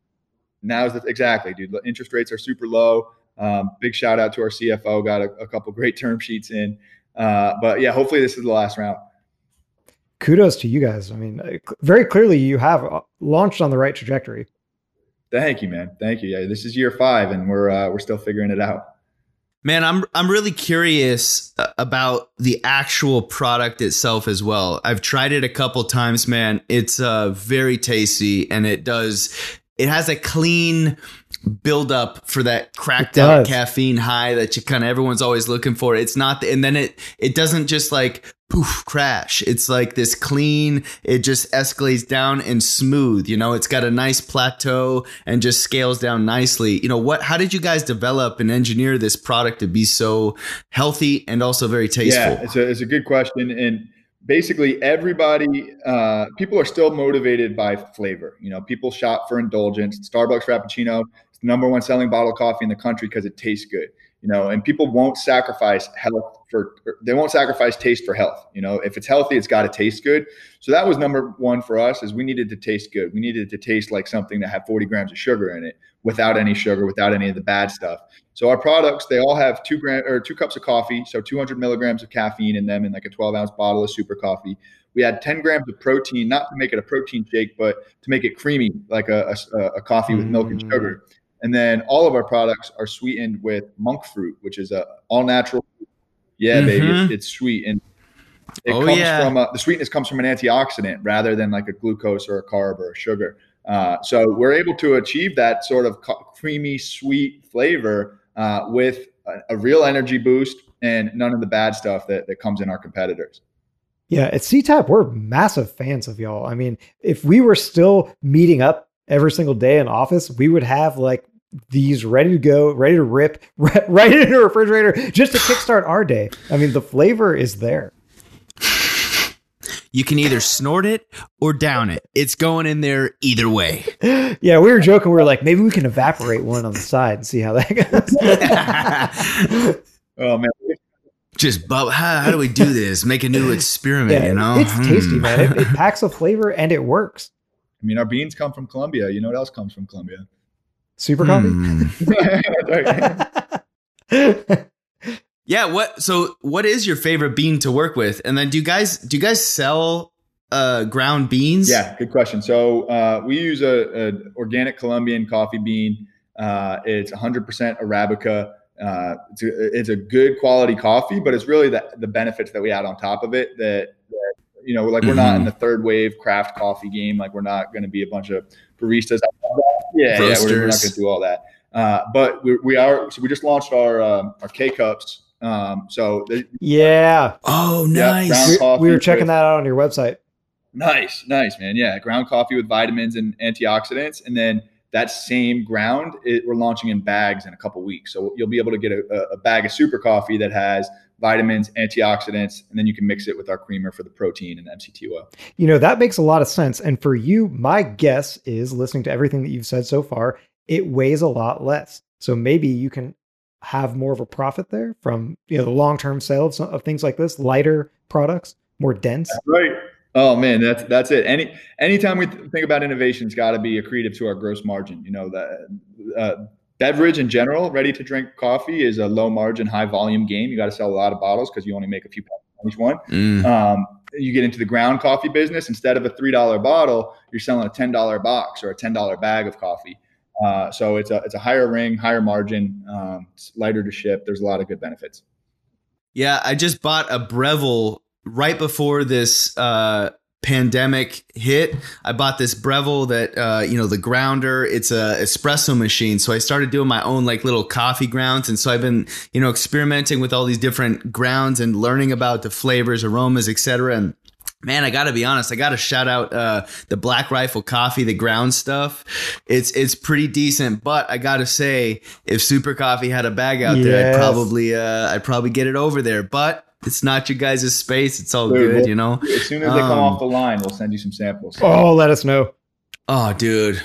Now's the exactly, dude. Interest rates are super low. Um, big shout out to our CFO, got a, a couple great term sheets in. Uh, but yeah, hopefully this is the last round. Kudos to you guys. I mean, uh, very clearly you have uh, launched on the right trajectory. Thank you, man. Thank you. Yeah, this is year five, and we're uh, we're still figuring it out. Man, I'm I'm really curious uh, about the actual product itself as well. I've tried it a couple times, man. It's uh, very tasty, and it does. It has a clean build up for that cracked out caffeine high that you kind of everyone's always looking for. It's not, the, and then it it doesn't just like poof crash. It's like this clean. It just escalates down and smooth. You know, it's got a nice plateau and just scales down nicely. You know what? How did you guys develop and engineer this product to be so healthy and also very tasteful? Yeah, it's a it's a good question and basically everybody uh, people are still motivated by flavor you know people shop for indulgence starbucks frappuccino the number one selling bottle of coffee in the country because it tastes good you know and people won't sacrifice health for er, they won't sacrifice taste for health you know? If it's healthy it's got to taste good. So that was number one for us is we needed to taste good. We needed to taste like something that had 40 grams of sugar in it without any sugar without any of the bad stuff. So our products they all have two gram or two cups of coffee so 200 milligrams of caffeine in them in like a 12 ounce bottle of super coffee. We had 10 grams of protein not to make it a protein shake but to make it creamy like a, a, a coffee with milk and mm. sugar and then all of our products are sweetened with monk fruit, which is a all natural. Yeah, mm-hmm. baby, it's, it's, sweet and it oh, comes yeah. from a, the sweetness comes from an antioxidant rather than like a glucose or a carb or a sugar. Uh, so we're able to achieve that sort of creamy, sweet flavor uh, with a, a, real energy boost and none of the bad stuff that, that comes in our competitors. Yeah, at CTAP, we're massive fans of y'all. I mean, if we were still meeting up every single day in office, we would have like these ready to go, ready to rip right into a refrigerator just to kickstart our day. I mean, the flavor is there. You can either snort it or down it. It's going in there either way. Yeah, we were joking. We were like, maybe we can evaporate one on the side and see how that goes. oh man, just but how, how, do we do this? Make a new experiment, yeah, you know? It's hmm. tasty, man. It, it packs a flavor and it works. I mean, our beans come from Colombia. You know what else comes from Colombia? Super coffee. Mm. yeah. What? So, what is your favorite bean to work with? And then, do you guys do you guys sell uh, ground beans? Yeah, good question. So, uh, we use a, a, organic Colombian coffee bean. Uh, it's 100% arabica. Uh, it's, a, it's a good quality coffee, but it's really the, the benefits that we add on top of it that, that you know, like we're mm-hmm. not in mm-hmm. the third wave craft coffee game. Like we're not going to be a bunch of baristas. Yeah, yeah, we're, we're not going to do all that. Uh, but we, we, are. So we just launched our um, our K cups Um, so the, Yeah. Oh, nice. brown We, we were checking with- that out on your website. nice, nice, man. Yeah, ground coffee with vitamins and antioxidants, and then that same ground it, we're launching in bags in a couple weeks. So you'll be able to get a, a bag of super coffee that has vitamins, antioxidants, and then you can mix it with our creamer for the protein and MCT oil. You know, that makes a lot of sense. And for you, my guess is listening to everything that you've said so far, it weighs a lot less. So maybe you can have more of a profit there from you know the long-term sales of, things like this, lighter products, more dense. Right. Oh man, that's that's it. Any anytime we th- think about innovation, it's got to be accretive to our gross margin. You know that uh, beverage in general, ready to drink coffee is a low margin, high volume game. You got to sell a lot of bottles because you only make a few pounds on each one. Mm. Um, you get into the ground coffee business. Instead of a three dollar bottle, you're selling a ten dollar box or a ten dollar bag of coffee. Uh, so it's a it's a higher ring, higher margin, um, it's lighter to ship. There's a lot of good benefits. Yeah, I just bought a Breville right before this uh, pandemic hit. I bought this Breville that uh, you know the grounder. It's a espresso machine, so I started doing my own like little coffee grounds, and so I've been you know experimenting with all these different grounds and learning about the flavors, aromas, etc. And Man, I gotta be honest. I gotta shout out uh, the Black Rifle Coffee, the ground stuff. It's it's pretty decent, but I gotta say, if Super Coffee had a bag out there, I'd probably uh, I'd probably get it over there. But it's not your guys' space. It's all Dude, good, well- you know. As soon as they come Um, off the line, we'll send you some samples. Oh, let us know. Oh, dude.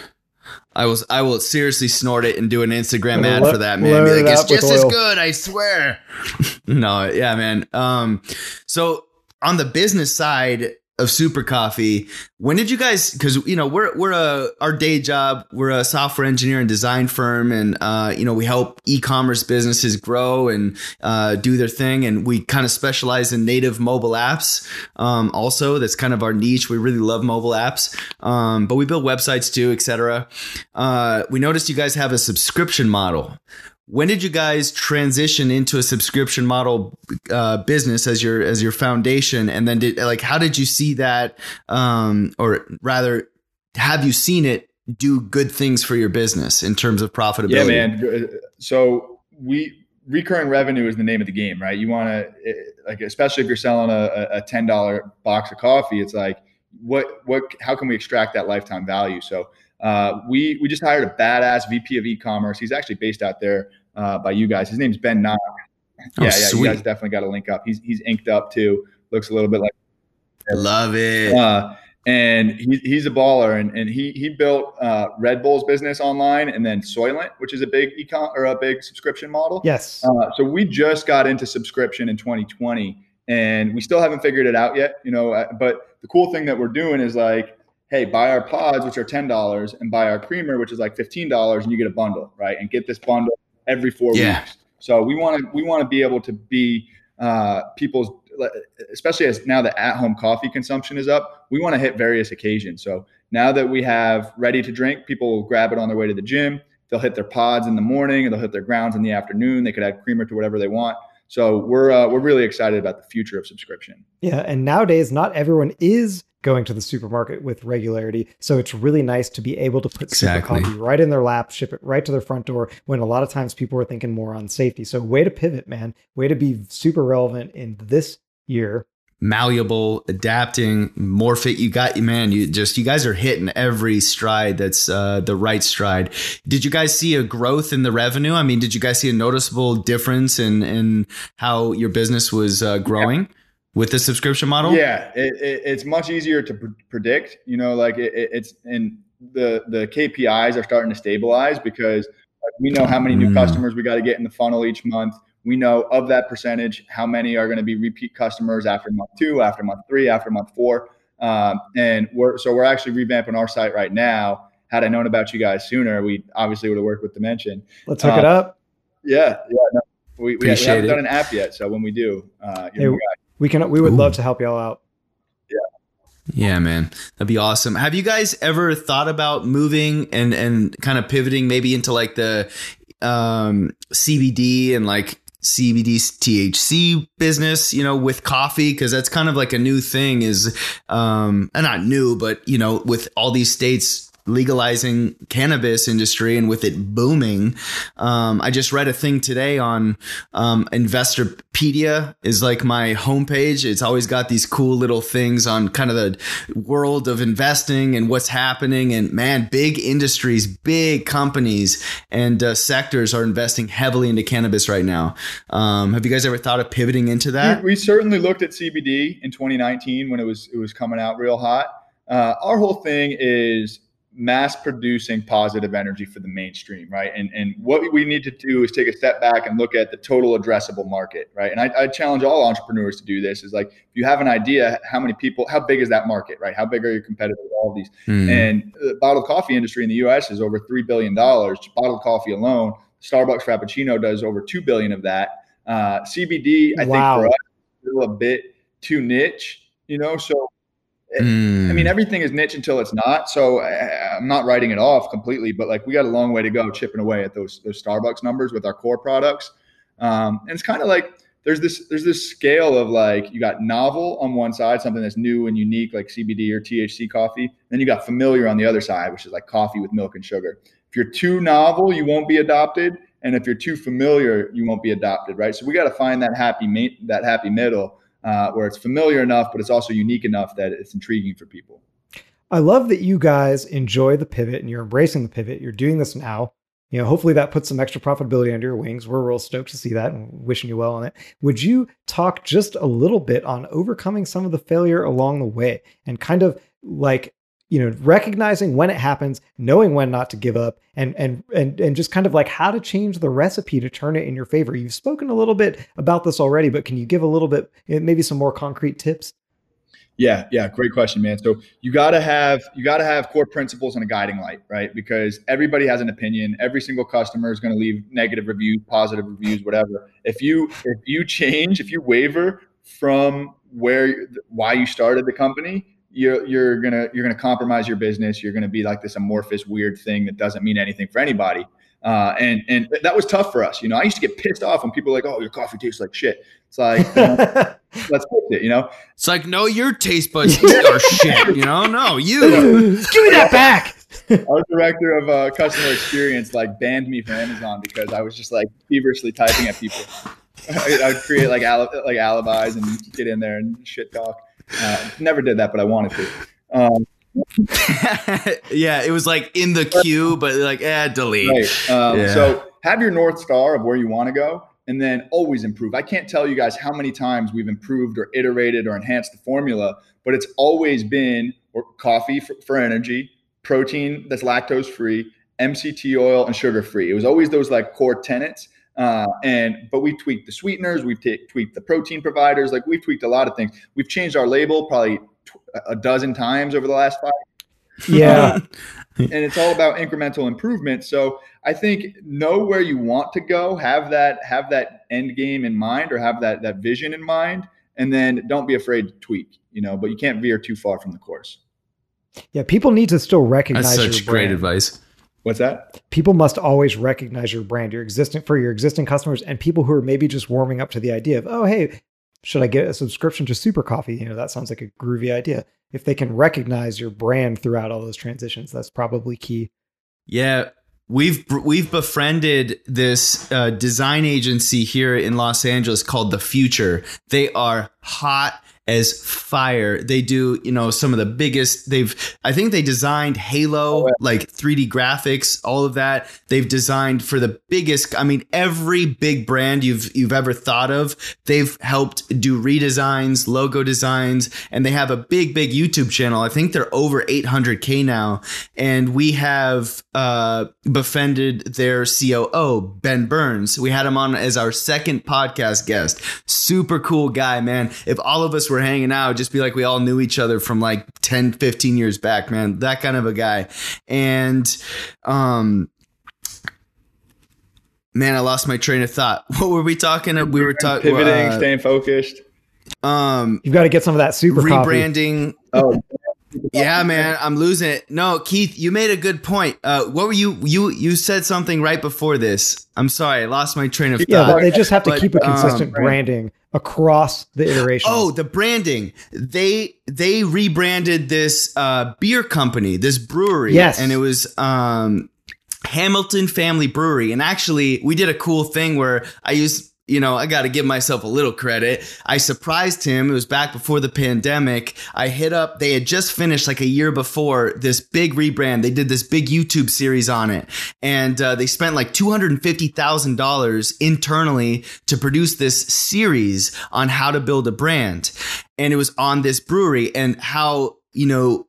I was I will seriously snort it and do an Instagram ad it for that man. Be like, it's with just as oil." good, I swear. no, yeah, man. Um, so on the business side of Super Coffee, when did you guys? Because you know we're we're a our day job, we're a software engineer and design firm, and uh, you know we help e-commerce businesses grow and uh, do their thing, and we kind of specialize in native mobile apps. Um, also, that's kind of our niche. We really love mobile apps, um, but we build websites too, etc. Uh, we noticed you guys have a subscription model. When did you guys transition into a subscription model uh, business as your as your foundation? And then did like how did you see that, um, or rather, have you seen it do good things for your business in terms of profitability? Yeah, man. So we recurring revenue is the name of the game, right? You want to like, especially if you're selling a, a ten dollar box of coffee, it's like what what how can we extract that lifetime value? So uh, we we just hired a badass VP of e-commerce. He's actually based out there uh, by you guys. His name's Ben Knox. Oh, Yeah, yeah. You guys definitely got to link up. He's he's inked up too. Looks a little bit like. I love it. Uh, and he, he's a baller, and, and he he built uh, Red Bull's business online, and then Soylent, which is a big econ or a big subscription model. Yes. Uh, so we just got into subscription in 2020, and we still haven't figured it out yet. You know, uh, but the cool thing that we're doing is like, hey, buy our pods, which are ten dollars, and buy our creamer, which is like fifteen dollars, and you get a bundle, right? And get this bundle every four Yeah. weeks. So we want to we want to be able to be uh, people's, especially as now the at home coffee consumption is up. We want to hit various occasions. So now that we have ready to drink, people will grab it on their way to the gym. They'll hit their pods in the morning, and they'll hit their grounds in the afternoon. They could add creamer to whatever they want. So we're uh, we're really excited about the future of subscription. Yeah, and nowadays not everyone is going to the supermarket with regularity, so it's really nice to be able to put Exactly. super coffee right in their lap, ship it right to their front door. When a lot of times people are thinking more on safety. So way to pivot, man. Way to be super relevant in this year. malleable, adapting, more fit. You got, man, you just, you guys are hitting every stride that's uh, the right stride. Did you guys see a growth in the revenue? I mean, did you guys see a noticeable difference in, in how your business was uh, growing with the subscription model? Yeah, it, it, it's much easier to pr- predict. You know, like it, it- it's and the the KPIs are starting to stabilize because like, we know how many new Mm. customers we got to get in the funnel each month. We know of that percentage how many are going to be repeat customers after month two, after month three, after month four, um, and we're so we're actually revamping our site right now. Had I known about you guys sooner, we obviously would have worked with Dimension. Let's hook Uh, it up. Yeah, yeah. No, we, we, we haven't it. done an app yet, so when we do, uh, Hey, you're the guy. We can we would Ooh. love to help y'all out. Yeah, Yeah, man, that'd be awesome. Have you guys ever thought about moving and and kind of pivoting maybe into like the um, CBD and like CBD THC business, you know, with coffee because that's kind of like a new thing. Is um, and not new, but you know, with all these states legalizing cannabis industry and with it booming. Um, I just read a thing today on um, Investorpedia is like my homepage. It's always got these cool little things on kind of the world of investing and what's happening. And man, big industries, big companies and uh, sectors are investing heavily into cannabis right now. Um, have you guys ever thought of pivoting into that? We, we, certainly looked at CBD in 2019 when it was it was coming out real hot. Uh, our whole thing is mass producing positive energy for the mainstream, right? And and what we need to do is take a step back and look at the total addressable market, right? And I, I, challenge all entrepreneurs to do this. Is like if you have an idea, how many people, how big is that market, right? How big are your competitors? All of these, mm. and the bottled coffee industry in the U.S. is over three billion dollars. Bottled coffee alone, Starbucks Frappuccino does over two billion of that. Uh, CBD, I wow. think for us, still a bit too niche, you know. So Mm. I mean, hmm. everything is niche until it's not. So I, am not writing it off completely, but like we got a long way to go chipping away at those those Starbucks numbers with our core products. Um, and it's kind of like there's this there's this scale of like you got novel on one side, something that's new and unique like CBD or THC coffee. Then you got familiar on the other side, which is like coffee with milk and sugar. If you're too novel, you won't be adopted, and if you're too familiar, you won't be adopted, right? So we got to find that happy that happy middle uh, where it's familiar enough, but it's also unique enough that it's intriguing for people. I love that you guys enjoy the pivot and you're embracing the pivot. You're doing this now. You know, hopefully that puts some extra profitability under your wings. We're real stoked to see that and wishing you well on it. Would you talk just a little bit on overcoming some of the failure along the way and kind of like you know recognizing when it happens knowing when not to give up and and and and just kind of like how to change the recipe to turn it in your favor. You've spoken a little bit about this already but can you give a little bit eh, maybe some more concrete tips? Yeah yeah great question man. So you got to have you got to have core principles and a guiding light right? Because everybody has an opinion. Every single customer is going to leave negative reviews positive reviews whatever. If you if you change if you waver from where why you started the company you're you're gonna you're gonna compromise your business. You're gonna be like this amorphous weird thing that doesn't mean anything for anybody. Uh, and and that was tough for us. You know, I used to get pissed off when people were like, "Oh, your coffee tastes like shit." It's like, you know, let's fix it. You know, it's like, no, your taste buds are shit. You know, no, you give me that back. Our director of uh, customer experience like banned me from Amazon because I was just like feverishly typing at people. I, would create like ali- like alibis and get in there and shit talk. Uh, never did that, but I wanted to. Um, yeah, it was like in the queue, but like, eh, delete. Right. Um, yeah. So have your North Star of where you want to go and then always improve. I can't tell you guys how many times we've improved or iterated or enhanced the formula, but it's always been coffee for, for energy, protein that's lactose free, MCT oil, and sugar free. It was always those like core tenets. Uh, and but we've tweaked the sweeteners, we've t- tweaked the protein providers, like we've tweaked a lot of things. We've changed our label probably a dozen times over the last five. Yeah, and it's all about incremental improvement. So I think know where you want to go, have that have that end game in mind, or have that that vision in mind, and then don't be afraid to tweak. You know, but you can't veer too far from the course. Yeah, people need to still recognize. That's such great advice. What's that? People must always recognize your brand, your existing for your existing customers and people who are maybe just warming up to the idea of, oh, hey, should I get a subscription to Super Coffee? You know, that sounds like a groovy idea. If they can recognize your brand throughout all those transitions, that's probably key. Yeah, we've we've befriended this uh, design agency here in Los Angeles called The Futur. They are hot as fire. They do, you know, some of the biggest. They've, I think they designed Halo, like 3D graphics, all of that. They've designed for the biggest. I mean, every big brand you've you've ever thought of. They've helped do redesigns, logo designs, and they have a big, big YouTube channel. I think they're over 800k now, and we have uh, befriended their COO Ben Burns. We had him on as our second podcast guest. Super cool guy, man. If all of us were hanging out, just be like we all knew each other from like 10, 15 years back, man. That kind of a guy. And um man, I lost my train of thought. What were we talking? About? We were talking pivoting, uh, staying focused. Um, you've got to get some of that super rebranding. Oh, Yeah, man, I'm losing it. No, Keith, you made a good point. Uh, what were you you you said something right before this? I'm sorry, I lost my train of thought. Yeah, they just have to But, keep a consistent um, branding across the iterations. Oh, the branding. They they rebranded this uh, beer company, this brewery. Yes. And it was um, Hamilton Family Brewery. And actually, we did a cool thing where I used, you know, I got to give myself a little credit. I surprised him. It was back before the pandemic. I hit up, they had just finished like a year before this big rebrand. They did this big YouTube series on it. And uh, they spent like $250,000 internally to produce this series on how to build a brand. And it was on this brewery and how, you know,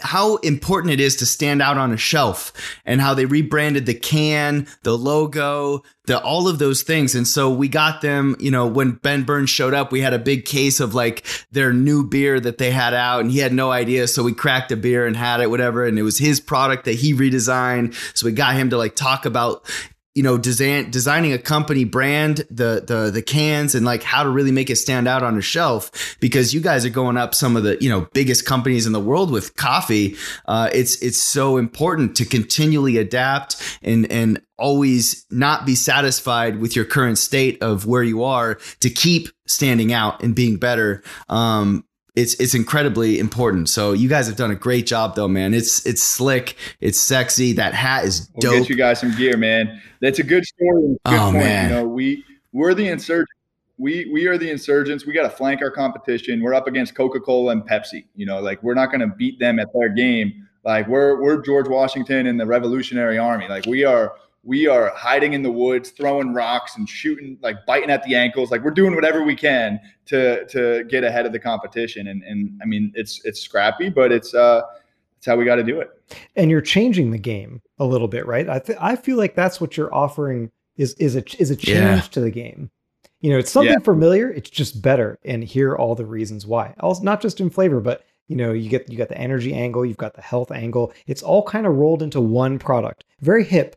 how important it is to stand out on a shelf and how they rebranded the can, the logo, the all of those things. And so we got them, you know, when Ben Burns showed up, we had a big case of like their new beer that they had out and he had no idea. So we cracked a beer and had it, whatever. And it was his product that he redesigned. So we got him to like talk about you know design designing a company brand the the the cans and like how to really make it stand out on a shelf because you guys are going up some of the you know biggest companies in the world with coffee. Uh, it's it's so important to continually adapt and and always not be satisfied with your current state of where you are to keep standing out and being better. Um it's it's incredibly important. So you guys have done a great job though, man. It's it's slick, it's sexy. That hat is We'll dope. get you guys some gear, man. That's a good story. Good Oh, point. man. You know, we we're the insurgents. We we are the insurgents. We got to flank our competition. We're up against Coca Cola and Pepsi. You know, like we're not going to beat them at their game. Like we're we're George Washington and the Revolutionary Army. Like we are we are hiding in the woods, throwing rocks and shooting, like biting at the ankles. Like we're doing whatever we can to to get ahead of the competition. And and I mean, it's it's scrappy, but it's uh it's how we got to do it. and you're changing the game a little bit, right? I th- I feel like that's what you're offering is is a is a change Yeah. to the game. You know, it's something Yeah. familiar. It's just better, and here are all the reasons why. Also, not just in flavor, but you know, you get you got the energy angle, you've got the health angle. It's all kind of rolled into one product. Very hip.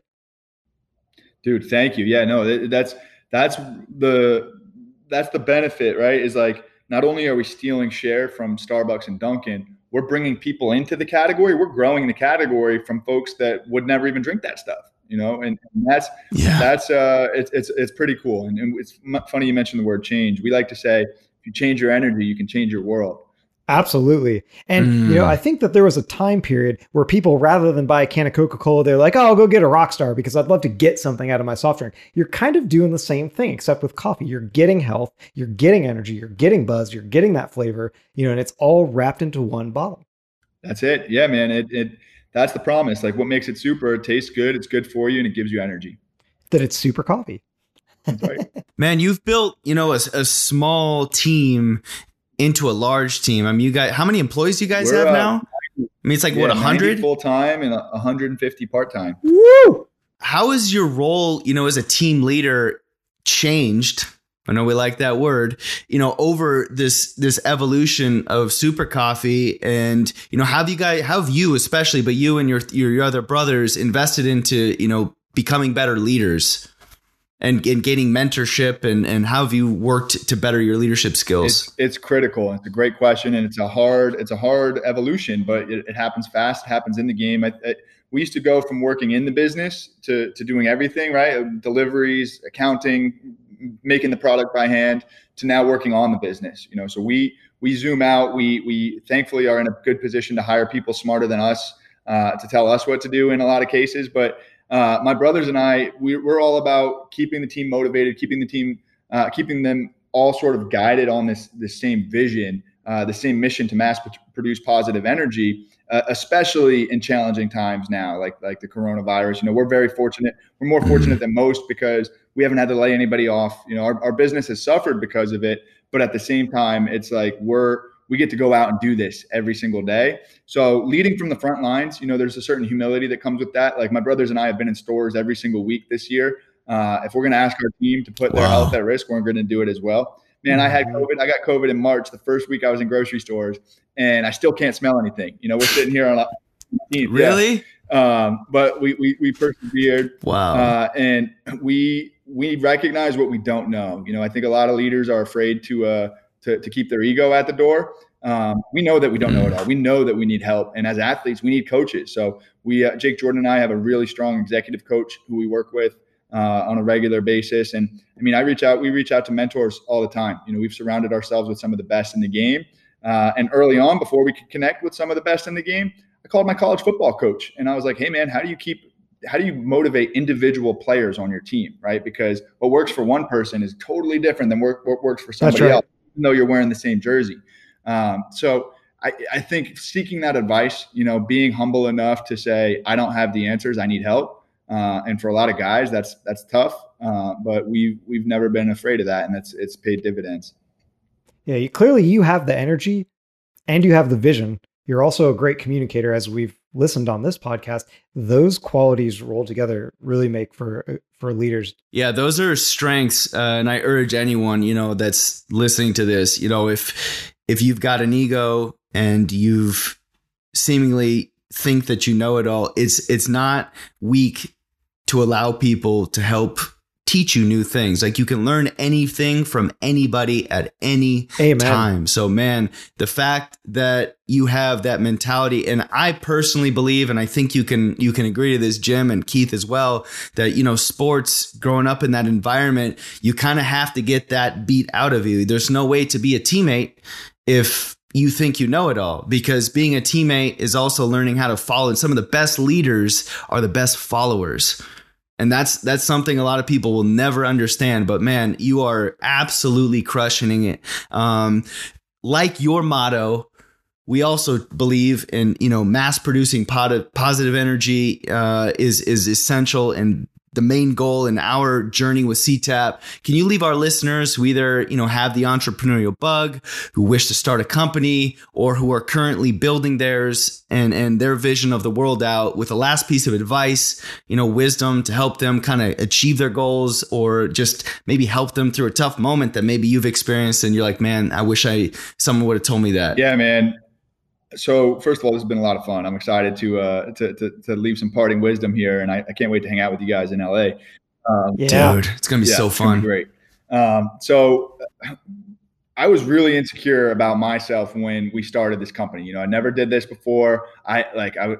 Dude thank you. Yeah no that- that's that's the that's the benefit right? Is like not only are we stealing share from starbucks and dunkin we're bringing people into the category. We're growing the category from folks that would never even drink that stuff you know? And, and that's yeah. that's uh it's it's, it's pretty cool. And, and it's funny you mentioned the word change. We like to say if you change your energy you can change your world Absolutely. And you know, Mm. I think that there was a time period where people rather than buy a can of Coca-Cola, they're like, "Oh, I'll go get a Rockstar because I'd love to get something out of my soft drink." You're kind of doing the same thing except with coffee. You're getting health, you're getting energy, you're getting buzz, you're getting that flavor, you know, and it's all wrapped into one bottle. that's it yeah man it, it that's the promise like what makes it super it tastes good it's good for you and it gives you energy That it's super coffee. Right. Man, you've built, you know, a, a small team into a large team. I mean, you guys, how many employees do you guys We're, have uh, now? I mean, it's like what, Yeah, 90 100? full-time and 150 part-time Woo! How has your role, you know, as a team leader changed? I know we like that word, you know, over this this evolution of super coffee and you know, have you guys have you especially, but you and your your, your other brothers invested into, you know, becoming better leaders and, and gaining mentorship and, and how have you worked to better your leadership skills? it's it's critical. It's a great question and it's a hard it's a hard evolution but it, it happens fast. It happens in the game. I, I, we used to go from working in the business to, to doing everything right? Deliveries accounting making the product by hand to now working on the business you know? So we we zoom out. We we thankfully are in a good position to hire people smarter than us uh, to tell us what to do in a lot of cases but uh, my brothers and i we, we're all about keeping the team motivated keeping the team uh, keeping them all sort of guided on this this same vision, uh, the same mission to mass produce positive energy, uh, especially in challenging times now, like like the coronavirus. You know, we're very fortunate. We're more fortunate than most because we haven't had to lay anybody off. You know, our, our business has suffered because of it, but at the same time, it's like we're we get to go out and do this every single day. So leading from the front lines, you know, there's a certain humility that comes with that. Like my brothers and I have been in stores every single week this year. Uh, if we're going to ask our team to put their health at risk, we're going to do it as well. Man, I had Mhm. COVID. I got COVID in March, the first week I was in grocery stores, and I still can't smell anything. You know, we're sitting here on a 15th, yeah. Really? Um, but we, we we persevered, Wow. uh, and we we recognize what we don't know. You know, I think a lot of leaders are afraid to uh to, to keep their ego at the door. um, we know that we don't know it all. We know that we need help, and as athletes, we need coaches. So we, uh, Jake Jordan and I, have a really strong executive coach who we work with uh, on a regular basis. And I mean, I reach out, we reach out to mentors all the time. You know, we've surrounded ourselves with some of the best in the game. Uh, and early on, before we could connect with some of the best in the game, I called my college football coach and I was like, "Hey, man, how do you keep how do you motivate individual players on your team, right? Because what works for one person is totally different than what works for somebody right. else, even though you're wearing the same jersey. Um, so I, I, think seeking that advice, you know, being humble enough to say, I don't have the answers, I need help. Uh, and for a lot of guys, that's that's tough. Uh, but we've we've never been afraid of that, and it's it's paid dividends. Yeah, you, clearly you have the energy, and you have the vision. You're also a great communicator, as we've listened on this podcast. Those qualities rolled together really make for for leaders. Yeah, those are strengths, uh, and I urge anyone you know that's listening to this, you know, if if you've got an ego and you've seemingly think that you know it all, it's it's not weak to allow people to help teach you new things. Like you can learn anything from anybody at any Amen. time. So man, the fact that you have that mentality and I personally believe and I think you can you can agree to this Jim and Keith as well that you know sports growing up in that environment, you kind of have to get that beat out of you. There's no way to be a teammate if you think you know it all because being a teammate is also learning how to follow and some of the best leaders are the best followers and that's that's something a lot of people will never understand but man you are absolutely crushing it. Um, like your motto we also believe in you know mass producing positive energy uh, is is essential and the main goal in our journey with CTAP. Can you leave our listeners who either, you know, have the entrepreneurial bug, who wish to start a company, or who are currently building theirs and, and their vision of the world out with a last piece of advice, you know, wisdom to help them kind of achieve their goals or just maybe help them through a tough moment that maybe you've experienced and you're like, man, I wish I someone would have told me that. Yeah, man so first of all, this has been a lot of fun. I'm excited to uh, to, to, to leave some parting wisdom here, and I, I, can't wait to hang out with you guys in LA. Um, yeah. Dude, it's gonna be yeah, so fun. Be great. Um, so I was really insecure about myself when we started this company. You know, I never did this before. I like I,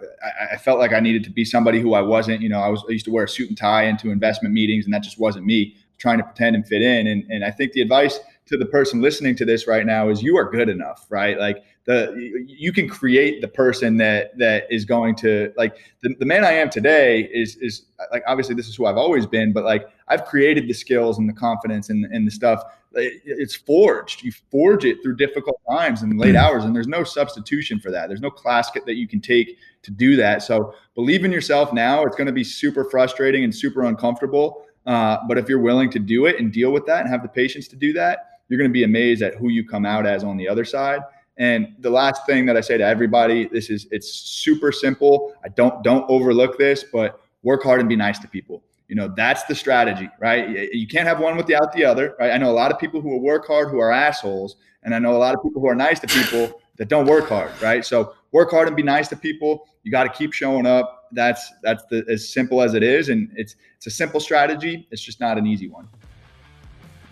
I felt like I needed to be somebody who I wasn't. You know, I was I used to wear a suit and tie into investment meetings, and that just wasn't me. Trying to pretend and fit in, and and I think the advice to the person listening to this right now is you are good enough, right? Like the you can create the person that that is going to like the, the man I am today is is like obviously this is who I've always been, but like I've created the skills and the confidence and, and the stuff. It's forged. You forge it through difficult times and late hmm. hours, and there's no substitution for that. There's no class that you can take to do that. So believe in yourself now. It's going to be super frustrating and super uncomfortable. Uh, but if you're willing to do it and deal with that and have the patience to do that, you're going to be amazed at who you come out as on the other side. And the last thing that I say to everybody, this is it's super simple. I don't don't overlook this, but work hard and be nice to people. You know, that's the strategy, right? You can't have one without the other, right? I know a lot of people who will work hard who are assholes, and I know a lot of people who are nice to people that don't work hard, right? So work hard and be nice to people. You got to keep showing up. That's that's the, as simple as it is, and it's it's a simple strategy. It's just not an easy one.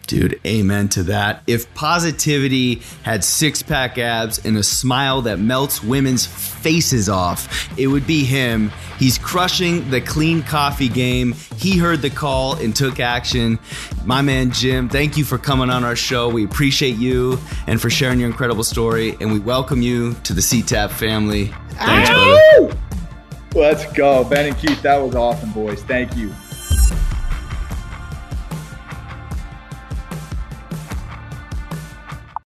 Dude, amen to that. If positivity had six pack abs and a smile that melts women's faces off, it would be him. He's crushing the clean coffee game. He heard the call and took action. My man, Jim, thank you for coming on our show. We appreciate you and for sharing your incredible story. And we welcome you to the CTAP family. Thanks, brother. Let's go. Ben and Keith, that was awesome, boys. Thank you.